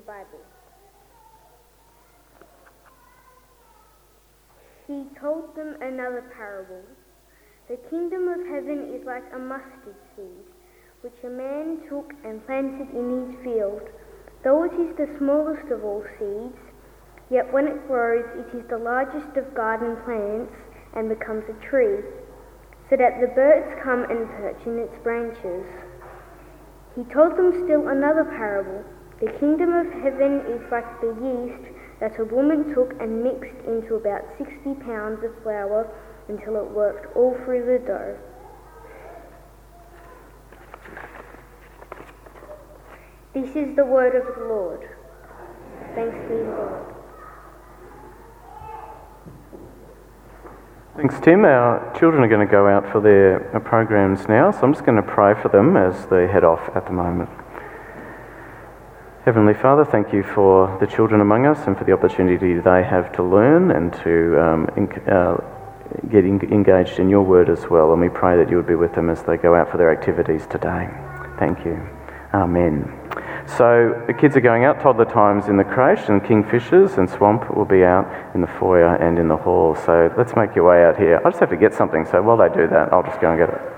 Bible. He told them another parable. The kingdom of heaven is like a mustard seed, which a man took and planted in his field. Though it is the smallest of all seeds, yet when it grows, it is the largest of garden plants and becomes a tree, so that the birds come and perch in its branches. He told them still another parable. The kingdom of heaven is like the yeast that a woman took and mixed into about 60 pounds of flour until it worked all through the dough. This is the word of the Lord. Thanks be to God. Thanks, Tim. Our children are going to go out for their uh, programs now, so I'm just going to pray for them as they head off at the moment. Heavenly Father, thank you for the children among us and for the opportunity they have to learn and to um, uh, get engaged in your word as well. And we pray that you would be with them as they go out for their activities today. Thank you. Amen. So the kids are going out, toddler times in the creche, and Kingfishers and Swamp will be out in the foyer and in the hall. So let's make your way out here. I just have to get something, so while they do that, I'll just go and get it.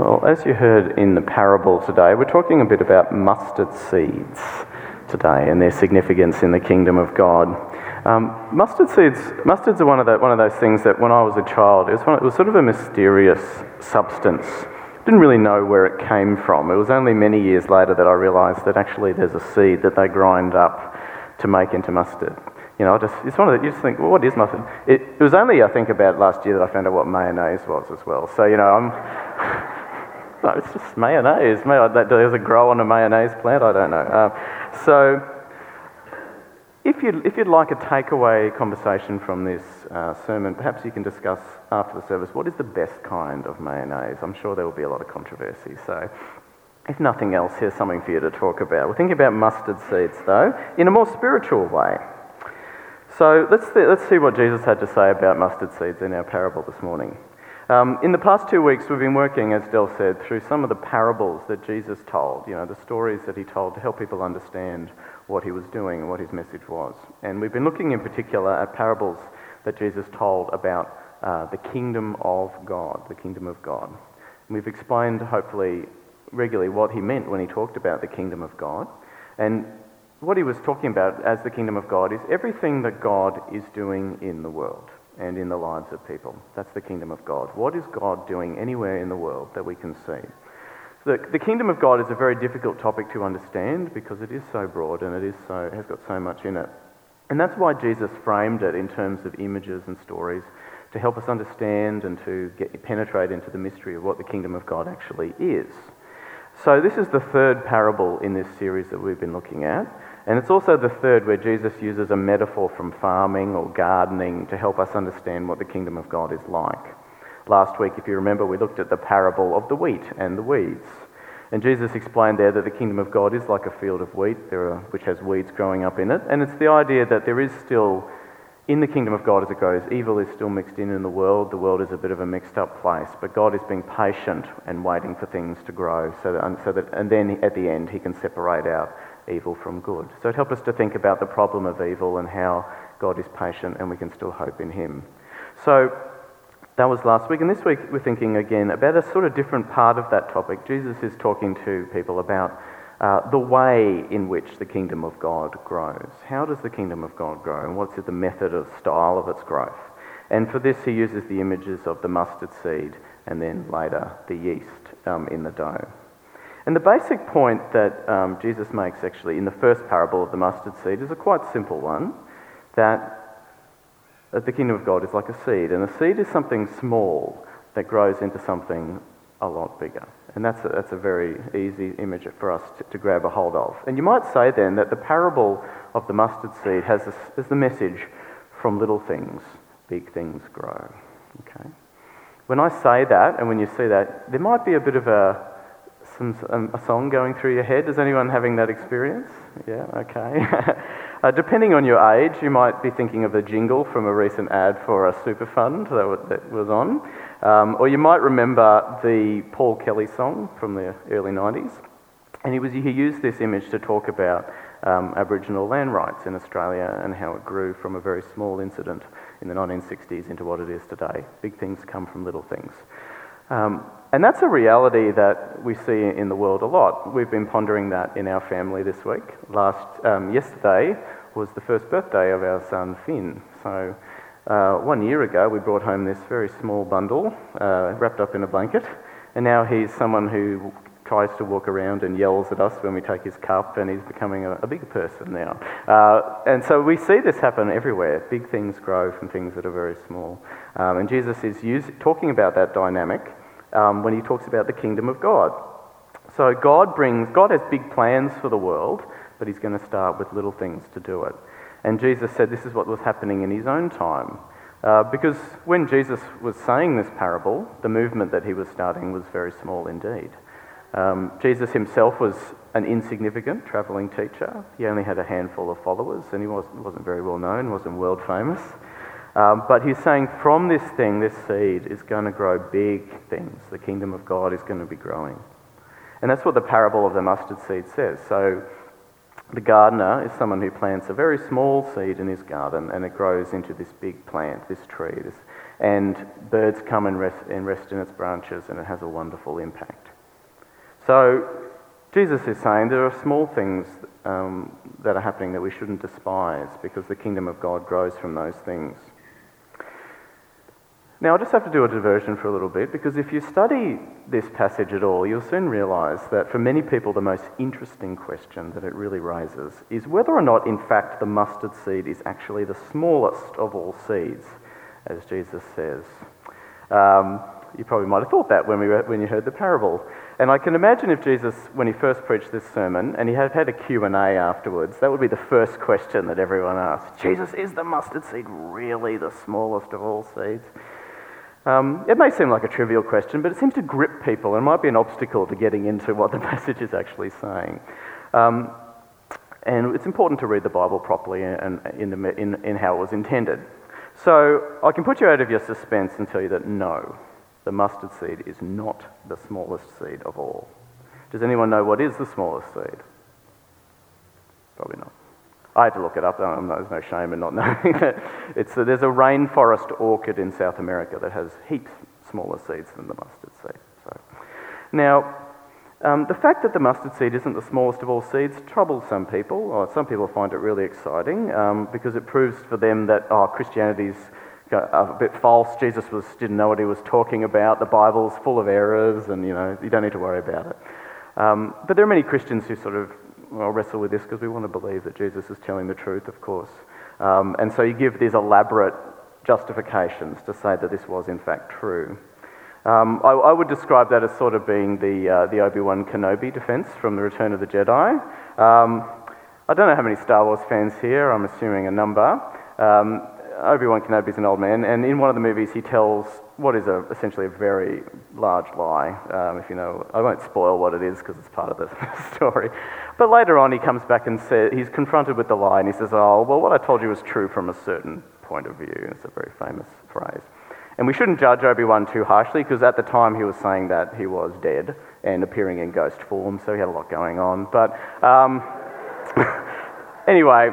Well, as you heard in the parable today, we're talking a bit about mustard seeds today and their significance in the kingdom of God. Um, mustard seeds, mustards are one of, the, one of those things that when I was a child, it was, one, it was sort of a mysterious substance. Didn't really know where it came from. It was only many years later that I realised that actually there's a seed that they grind up to make into mustard. You know, I just, it's one of the, you just think, well, what is mustard? It, it was only, I think, about last year that I found out what mayonnaise was as well. So, you know, I'm. No, it's just mayonnaise. There's a grow on a mayonnaise plant. I don't know. Uh, so, if you'd, if you'd like a takeaway conversation from this uh, sermon, perhaps you can discuss after the service what is the best kind of mayonnaise. I'm sure there will be a lot of controversy. So, if nothing else, here's something for you to talk about. We're thinking about mustard seeds, though, in a more spiritual way. So, let's, th- let's see what Jesus had to say about mustard seeds in our parable this morning. Um, in the past two weeks, we've been working, as Del said, through some of the parables that Jesus told, you know, the stories that he told to help people understand what he was doing and what his message was. And we've been looking in particular at parables that Jesus told about uh, the kingdom of God, the kingdom of God. And we've explained, hopefully, regularly what he meant when he talked about the kingdom of God. And what he was talking about as the kingdom of God is everything that God is doing in the world and in the lives of people. That's the kingdom of God. What is God doing anywhere in the world that we can see? The, the kingdom of God is a very difficult topic to understand because it is so broad and it is so, has got so much in it. And that's why Jesus framed it in terms of images and stories to help us understand and to get, penetrate into the mystery of what the kingdom of God actually is. So, this is the third parable in this series that we've been looking at. And it's also the third where Jesus uses a metaphor from farming or gardening to help us understand what the kingdom of God is like. Last week, if you remember, we looked at the parable of the wheat and the weeds. And Jesus explained there that the kingdom of God is like a field of wheat, are, which has weeds growing up in it. And it's the idea that there is still, in the kingdom of God as it goes, evil is still mixed in in the world. The world is a bit of a mixed up place. But God is being patient and waiting for things to grow. So that, so that, and then at the end, he can separate out evil from good. So it helped us to think about the problem of evil and how God is patient and we can still hope in Him. So that was last week, and this week we're thinking again about a sort of different part of that topic. Jesus is talking to people about uh, the way in which the kingdom of God grows. How does the kingdom of God grow, and what's the method or style of its growth? And for this, he uses the images of the mustard seed and then later the yeast um, in the dough. And the basic point that um, Jesus makes actually in the first parable of the mustard seed is a quite simple one that, the kingdom of God is like a seed, and a seed is something small that grows into something a lot bigger. And that's a, that's a very easy image for us to, to grab a hold of. And you might say then that the parable of the mustard seed has, this, has the message from little things, big things grow. Okay? When I say that, and when you see that, there might be a bit of a some, um, a song going through your head. Is anyone having that experience? Yeah, okay. uh, depending on your age, you might be thinking of a jingle from a recent ad for a super fund that, that was on. Um, or you might remember the Paul Kelly song from the early 90s. And he, was, he used this image to talk about um, Aboriginal land rights in Australia and how it grew from a very small incident in the 1960s into what it is today. Big things come from little things. Um, and that's a reality that we see in the world a lot. We've been pondering that in our family this week. Last um, yesterday was the first birthday of our son Finn. So uh, one year ago, we brought home this very small bundle uh, wrapped up in a blanket, and now he's someone who tries to walk around and yells at us when we take his cup, and he's becoming a, a big person now. Uh, and so we see this happen everywhere. Big things grow from things that are very small. Um, and Jesus is use, talking about that dynamic um, when he talks about the kingdom of God. So God brings, God has big plans for the world, but he's going to start with little things to do it. And Jesus said this is what was happening in his own time. Uh, because when Jesus was saying this parable, the movement that he was starting was very small indeed. Um, Jesus himself was an insignificant travelling teacher. He only had a handful of followers and he wasn't, wasn't very well known, wasn't world famous. Um, but he's saying from this thing, this seed is going to grow big things. The kingdom of God is going to be growing. And that's what the parable of the mustard seed says. So the gardener is someone who plants a very small seed in his garden and it grows into this big plant, this tree. This, and birds come and rest, and rest in its branches and it has a wonderful impact. So Jesus is saying there are small things um, that are happening that we shouldn't despise because the kingdom of God grows from those things. Now, I just have to do a diversion for a little bit because if you study this passage at all, you'll soon realise that for many people, the most interesting question that it really raises is whether or not, in fact, the mustard seed is actually the smallest of all seeds, as Jesus says. Um, you probably might have thought that when, we, when you heard the parable. And I can imagine if Jesus, when he first preached this sermon, and he had had a Q&A afterwards, that would be the first question that everyone asked. Jesus, is the mustard seed really the smallest of all seeds? Um, it may seem like a trivial question, but it seems to grip people and might be an obstacle to getting into what the passage is actually saying. Um, and it's important to read the Bible properly and in, the, in, in how it was intended. So I can put you out of your suspense and tell you that no, the mustard seed is not the smallest seed of all. Does anyone know what is the smallest seed? Probably not. I had to look it up. There's no shame in not knowing that. It's a, there's a rainforest orchid in South America that has heaps smaller seeds than the mustard seed. So, now, um, the fact that the mustard seed isn't the smallest of all seeds troubles some people. Or some people find it really exciting um, because it proves for them that oh, Christianity's a bit false. Jesus was, didn't know what he was talking about. The Bible's full of errors, and you know you don't need to worry about it. Um, but there are many Christians who sort of well, wrestle with this because we want to believe that Jesus is telling the truth, of course. Um, and so you give these elaborate justifications to say that this was in fact true. Um, I, I, would describe that as sort of being the, uh, the Obi Wan Kenobi defense from The Return of the Jedi. Um, I don't know how many Star Wars fans here, I'm assuming a number. Um, Obi Wan Kenobi is an old man, and in one of the movies, he tells what is a, essentially a very large lie. Um, if you know, I won't spoil what it is because it's part of the story. But later on, he comes back and says he's confronted with the lie, and he says, "Oh, well, what I told you was true from a certain point of view." It's a very famous phrase. And we shouldn't judge Obi Wan too harshly because at the time he was saying that he was dead and appearing in ghost form, so he had a lot going on. But um, anyway,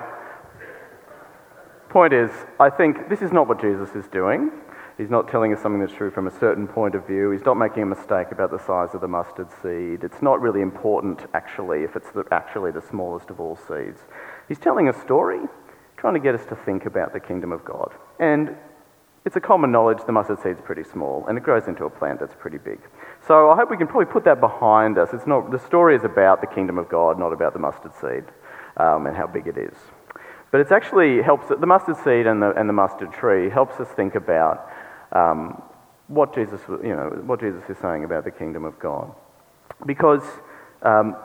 point is, I think this is not what Jesus is doing. He's not telling us something that's true from a certain point of view. He's not making a mistake about the size of the mustard seed. It's not really important, actually, if it's the, actually the smallest of all seeds. He's telling a story, trying to get us to think about the kingdom of God. And it's a common knowledge the mustard seed's pretty small, and it grows into a plant that's pretty big. So I hope we can probably put that behind us. It's not, the story is about the kingdom of God, not about the mustard seed um, and how big it is. But it actually helps, the mustard seed and the, and the mustard tree helps us think about um, what, Jesus, you know, what Jesus is saying about the kingdom of God. Because um,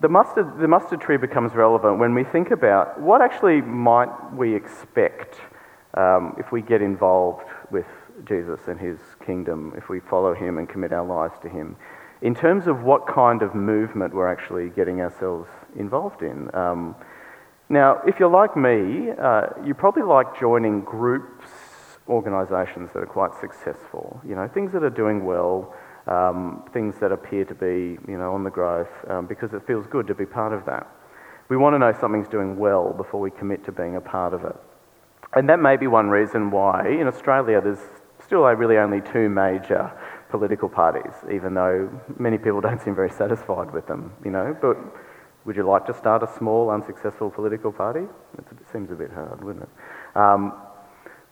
the, mustard, the mustard tree becomes relevant when we think about what actually might we expect um, if we get involved with Jesus and his kingdom, if we follow him and commit our lives to him. in terms of what kind of movement we're actually getting ourselves involved in. Um, now, if you're like me, uh, you probably like joining groups, organisations that are quite successful. You know, things that are doing well, um, things that appear to be, you know, on the growth, um, because it feels good to be part of that. We want to know something's doing well before we commit to being a part of it. And that may be one reason why in Australia there's still really only two major political parties, even though many people don't seem very satisfied with them, you know. But would you like to start a small, unsuccessful political party? it seems a bit hard, wouldn't it? Um,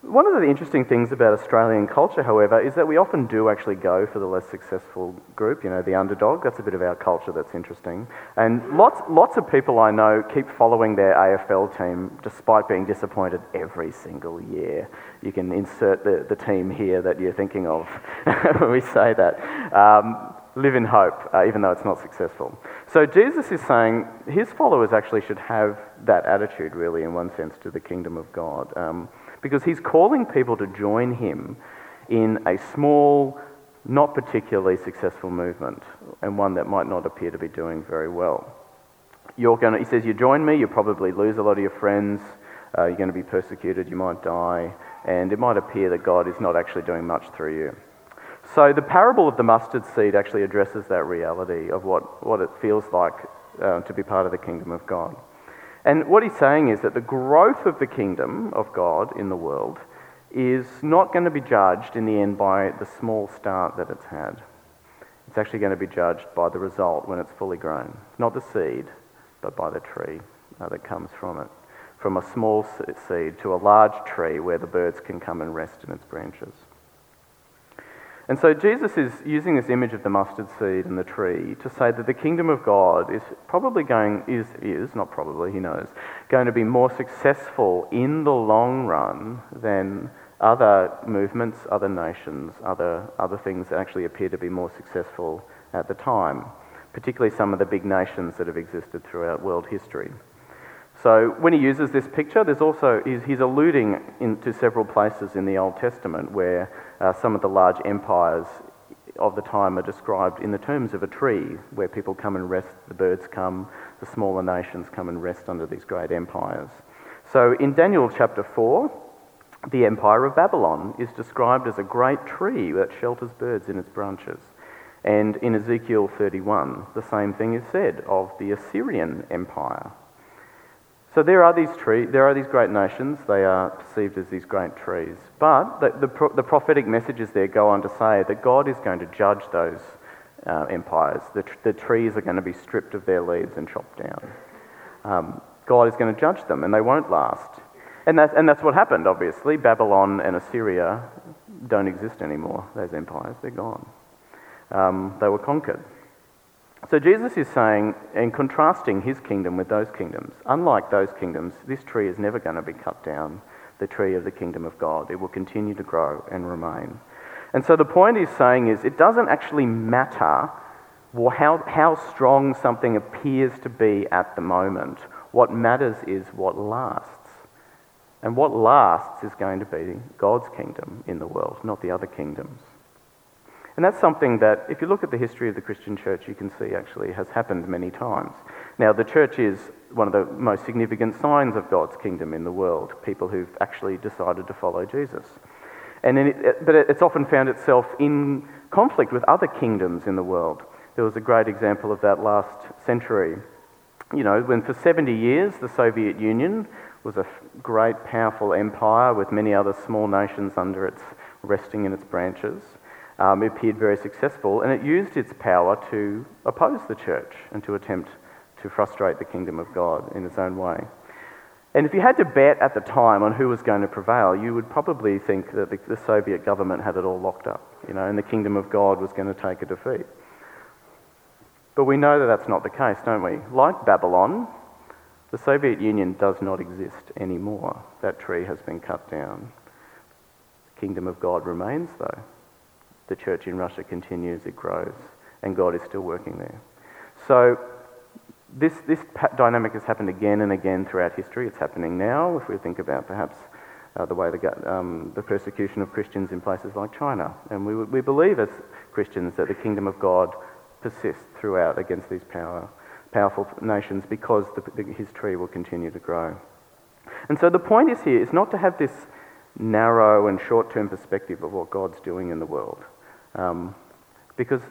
one of the interesting things about Australian culture, however, is that we often do actually go for the less successful group, you know, the underdog. That's a bit of our culture that's interesting. And lots, lots of people I know keep following their AFL team despite being disappointed every single year. You can insert the, the team here that you're thinking of when we say that. Um, live in hope, uh, even though it's not successful. So Jesus is saying his followers actually should have that attitude, really, in one sense, to the kingdom of God. Um, because he's calling people to join him in a small, not particularly successful movement, and one that might not appear to be doing very well. You're going he says, You join me, you'll probably lose a lot of your friends, uh, you're going to be persecuted, you might die, and it might appear that God is not actually doing much through you. So the parable of the mustard seed actually addresses that reality of what, what it feels like uh, to be part of the kingdom of God. And what he's saying is that the growth of the kingdom of God in the world is not going to be judged in the end by the small start that it's had. It's actually going to be judged by the result when it's fully grown. Not the seed, but by the tree uh, that comes from it. From a small seed to a large tree where the birds can come and rest in its branches. And so Jesus is using this image of the mustard seed and the tree to say that the kingdom of God is probably going, is, is, not probably, he knows, going to be more successful in the long run than other movements, other nations, other, other things that actually appear to be more successful at the time, particularly some of the big nations that have existed throughout world history. So when he uses this picture, there's also he's, alluding in, to several places in the Old Testament where uh, some of the large empires of the time are described in the terms of a tree, where people come and rest, the birds come, the smaller nations come and rest under these great empires. So in Daniel chapter 4, the empire of Babylon is described as a great tree that shelters birds in its branches. And in Ezekiel 31, the same thing is said of the Assyrian Empire. So there are these trees, there are these great nations, they are perceived as these great trees. But the, the, the prophetic messages there go on to say that God is going to judge those uh, empires. The, the, trees are going to be stripped of their leaves and chopped down. Um, God is going to judge them, and they won't last. And that's, and that's what happened, obviously. Babylon and Assyria don't exist anymore, those empires, they're gone. Um, they were conquered. So Jesus is saying, and contrasting his kingdom with those kingdoms, unlike those kingdoms, this tree is never going to be cut down, the tree of the kingdom of God. It will continue to grow and remain. And so the point he's saying is, it doesn't actually matter how, how strong something appears to be at the moment. What matters is what lasts. And what lasts is going to be God's kingdom in the world, not the other kingdoms. And that's something that, if you look at the history of the Christian church, you can see actually has happened many times. Now, the church is one of the most significant signs of God's kingdom in the world, people who've actually decided to follow Jesus. And it, but it's often found itself in conflict with other kingdoms in the world. There was a great example of that last century. You know, when for 70 years the Soviet Union was a great, powerful empire with many other small nations under its resting in its branches um, it appeared very successful, and it used its power to oppose the church and to attempt to frustrate the kingdom of God in its own way. And if you had to bet at the time on who was going to prevail, you would probably think that the, the Soviet government had it all locked up, you know, and the kingdom of God was going to take a defeat. But we know that that's not the case, don't we? Like Babylon, the Soviet Union does not exist anymore. That tree has been cut down. The kingdom of God remains, though the church in Russia continues, it grows, and God is still working there. So, this, this dynamic has happened again and again throughout history. It's happening now, if we think about perhaps uh, the way the, um, the persecution of Christians in places like China. And we, we believe as Christians that the kingdom of God persists throughout against these power, powerful nations because the, the, his tree will continue to grow. And so the point is here is not to have this narrow and short term perspective of what God's doing in the world. Um, because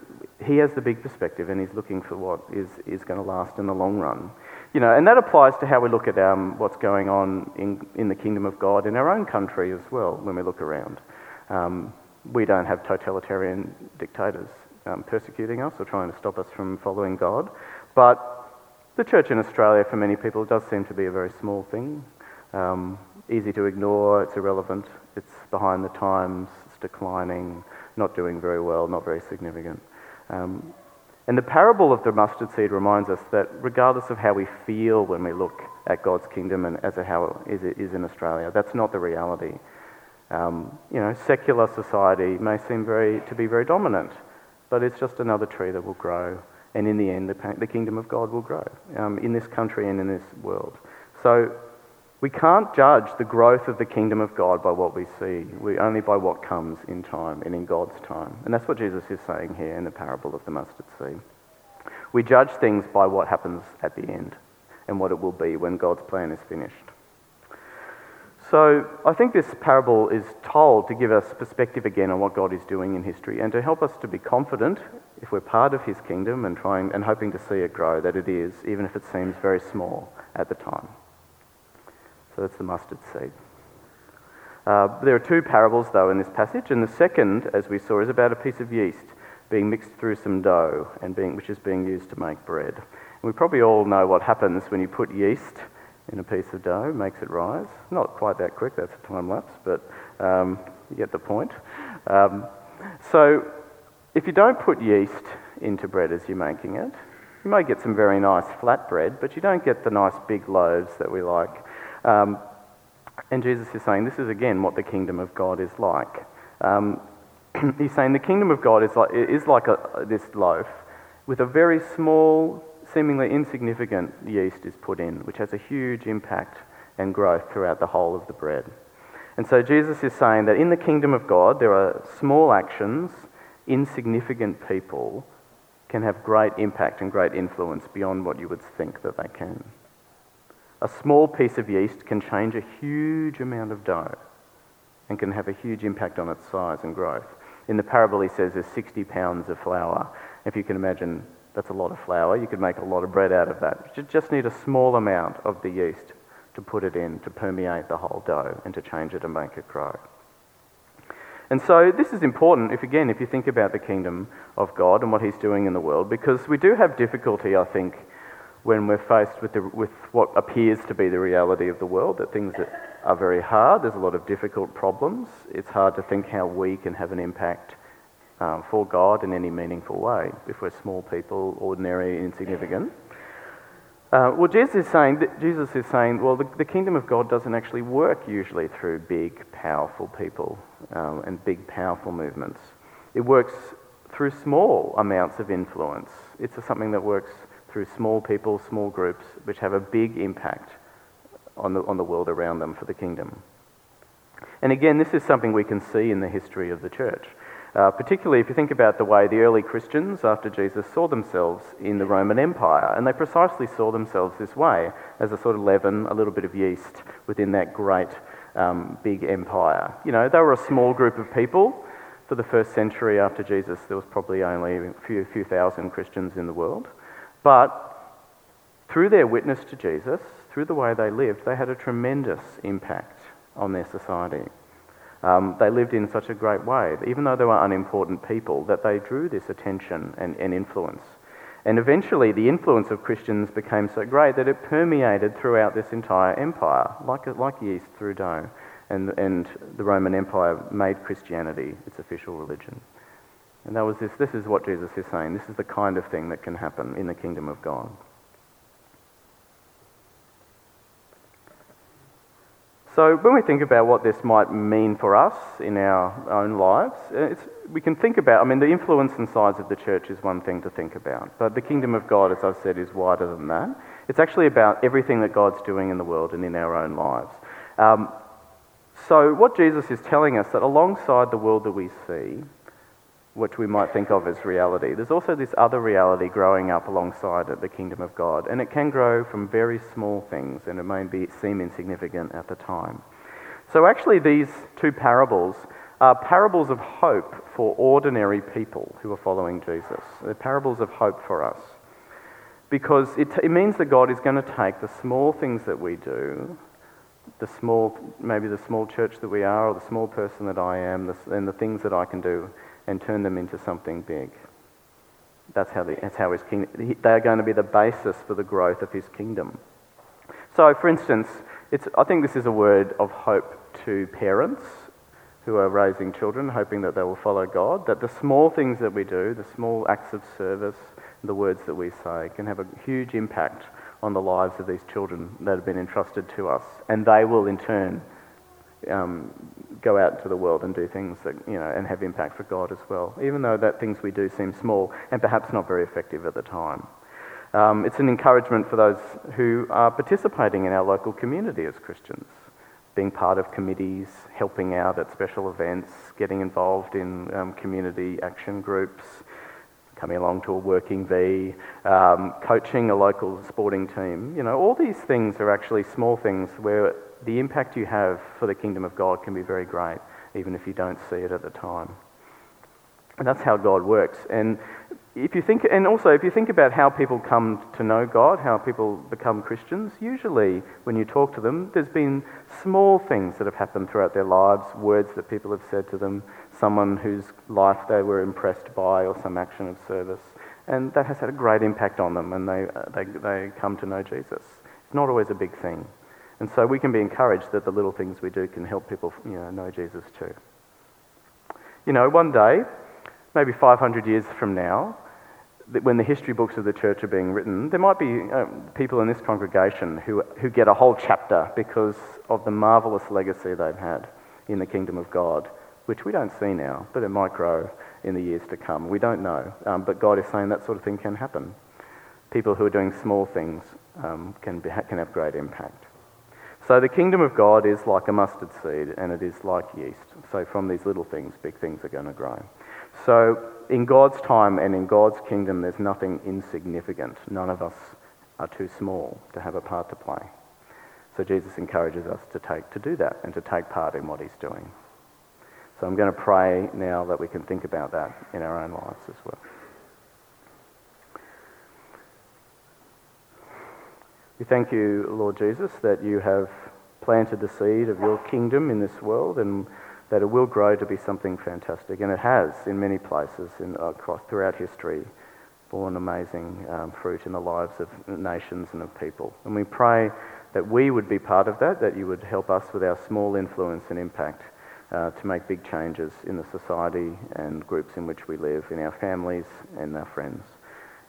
he has the big perspective and he's looking for what is, is going to last in the long run. You know, and that applies to how we look at um, what's going on in, in the kingdom of God in our own country as well when we look around. Um, we don't have totalitarian dictators um, persecuting us or trying to stop us from following God, but the church in Australia, for many people, does seem to be a very small thing. Um, easy to ignore, it's irrelevant, it's behind the times, it's declining, not doing very well, not very significant. Um, and the parable of the mustard seed reminds us that regardless of how we feel when we look at God's kingdom and as how it is in Australia, that's not the reality. Um, you know, secular society may seem very, to be very dominant, but it's just another tree that will grow. And in the end, the, the kingdom of God will grow um, in this country and in this world. So we can't judge the growth of the kingdom of God by what we see, we, only by what comes in time and in God's time. And that's what Jesus is saying here in the parable of the mustard seed. We judge things by what happens at the end and what it will be when God's plan is finished. So I think this parable is told to give us perspective again on what God is doing in history and to help us to be confident if we're part of his kingdom and trying and hoping to see it grow that it is, even if it seems very small at the time. So that's the mustard seed. Uh, there are two parables, though, in this passage, and the second, as we saw, is about a piece of yeast being mixed through some dough, and being, which is being used to make bread. And we probably all know what happens when you put yeast in a piece of dough, makes it rise. Not quite that quick, that's a time lapse, but um, you get the point. Um, so, if you don't put yeast into bread as you're making it, you may get some very nice flat bread, but you don't get the nice big loaves that we like. Um, and Jesus is saying this is again what the kingdom of God is like. Um, he's saying the kingdom of God is like, is like a, this loaf with a very small, seemingly insignificant yeast is put in, which has a huge impact and growth throughout the whole of the bread. And so Jesus is saying that in the kingdom of God, there are small actions, insignificant people can have great impact and great influence beyond what you would think that they can. A small piece of yeast can change a huge amount of dough and can have a huge impact on its size and growth. In the parable, he says there's 60 pounds of flour. If you can imagine, that's a lot of flour. You could make a lot of bread out of that. You just need a small amount of the yeast to put it in to permeate the whole dough and to change it and make it grow. And so this is important, if again, if you think about the kingdom of God and what He's doing in the world, because we do have difficulty, I think, when we're faced with, the, with what appears to be the reality of the world, that things that are very hard, there's a lot of difficult problems. It's hard to think how we can have an impact um, for God in any meaningful way if we're small people, ordinary, insignificant. Uh, well, Jesus is saying, Jesus is saying well, the, the, kingdom of God doesn't actually work usually through big, powerful people um, and big, powerful movements. It works through small amounts of influence. It's something that works through small people, small groups, which have a big impact on the, on the world around them for the kingdom. And again, this is something we can see in the history of the church. Uh, particularly if you think about the way the early Christians, after Jesus, saw themselves in the Roman Empire. And they precisely saw themselves this way, as a sort of leaven, a little bit of yeast within that great um, big empire. You know, they were a small group of people. For the first century after Jesus, there was probably only a few, few thousand Christians in the world. But through their witness to Jesus, through the way they lived, they had a tremendous impact on their society. Um, they lived in such a great way, even though they were unimportant people, that they drew this attention and, and influence. And eventually, the influence of Christians became so great that it permeated throughout this entire empire, like, like yeast through dough. And, and the Roman Empire made Christianity its official religion. And that was this, this is what Jesus is saying. This is the kind of thing that can happen in the kingdom of God. So, when we think about what this might mean for us in our own lives, we can think about, I mean, the influence and size of the church is one thing to think about, but the kingdom of God, as I've said, is wider than that. It's actually about everything that God's doing in the world and in our own lives. Um, so, what Jesus is telling us that alongside the world that we see, which we might think of as reality. There's also this other reality growing up alongside it, the kingdom of God, and it can grow from very small things, and it may be, seem insignificant at the time. So, actually, these two parables are parables of hope for ordinary people who are following Jesus. They're parables of hope for us. Because it, it means that God is going to take the small things that we do, the small, maybe the small church that we are, or the small person that I am, the, and the things that I can do, and turn them into something big. That's how, the, that's how his kingdom, they are going to be the basis for the growth of his kingdom. So, for instance, it's, I think this is a word of hope to parents who are raising children, hoping that they will follow God, that the small things that we do, the small acts of service, the words that we say, can have a huge impact on the lives of these children that have been entrusted to us. And they will, in turn, um, go out into the world and do things that, you know, and have impact for God as well, even though that things we do seem small and perhaps not very effective at the time. Um, it's an encouragement for those who are participating in our local community as Christians, being part of committees, helping out at special events, getting involved in um, community action groups, coming along to a working V, um, coaching a local sporting team. You know, all these things are actually small things where the impact you have for the kingdom of God can be very great, even if you don't see it at the time. And that's how God works. And if you think, and also if you think about how people come to know God, how people become Christians, usually when you talk to them, there's been small things that have happened throughout their lives, words that people have said to them, someone whose life they were impressed by, or some action of service, and that has had a great impact on them, and they, they, they come to know Jesus. It's not always a big thing. And so we can be encouraged that the little things we do can help people you know, know Jesus too. You know, one day, maybe 500 years from now, when the history books of the church are being written, there might be uh, people in this congregation who, who get a whole chapter because of the marvellous legacy they've had in the kingdom of God, which we don't see now, but it might grow in the years to come. We don't know. Um, but God is saying that sort of thing can happen. People who are doing small things um, can, be, can have great impact. So the kingdom of God is like a mustard seed and it is like yeast. So from these little things, big things are going to grow. So in God's time and in God's kingdom, there's nothing insignificant. None of us are too small to have a part to play. So Jesus encourages us to take to do that and to take part in what he's doing. So I'm going to pray now that we can think about that in our own lives as well. We thank you, Lord Jesus, that you have planted the seed of your kingdom in this world and that it will grow to be something fantastic. And it has in many places in, across, throughout history borne amazing um, fruit in the lives of nations and of people. And we pray that we would be part of that, that you would help us with our small influence and impact uh, to make big changes in the society and groups in which we live, in our families and our friends.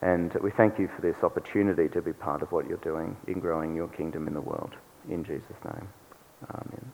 And we thank you for this opportunity to be part of what you're doing in growing your kingdom in the world. In Jesus' name. Amen.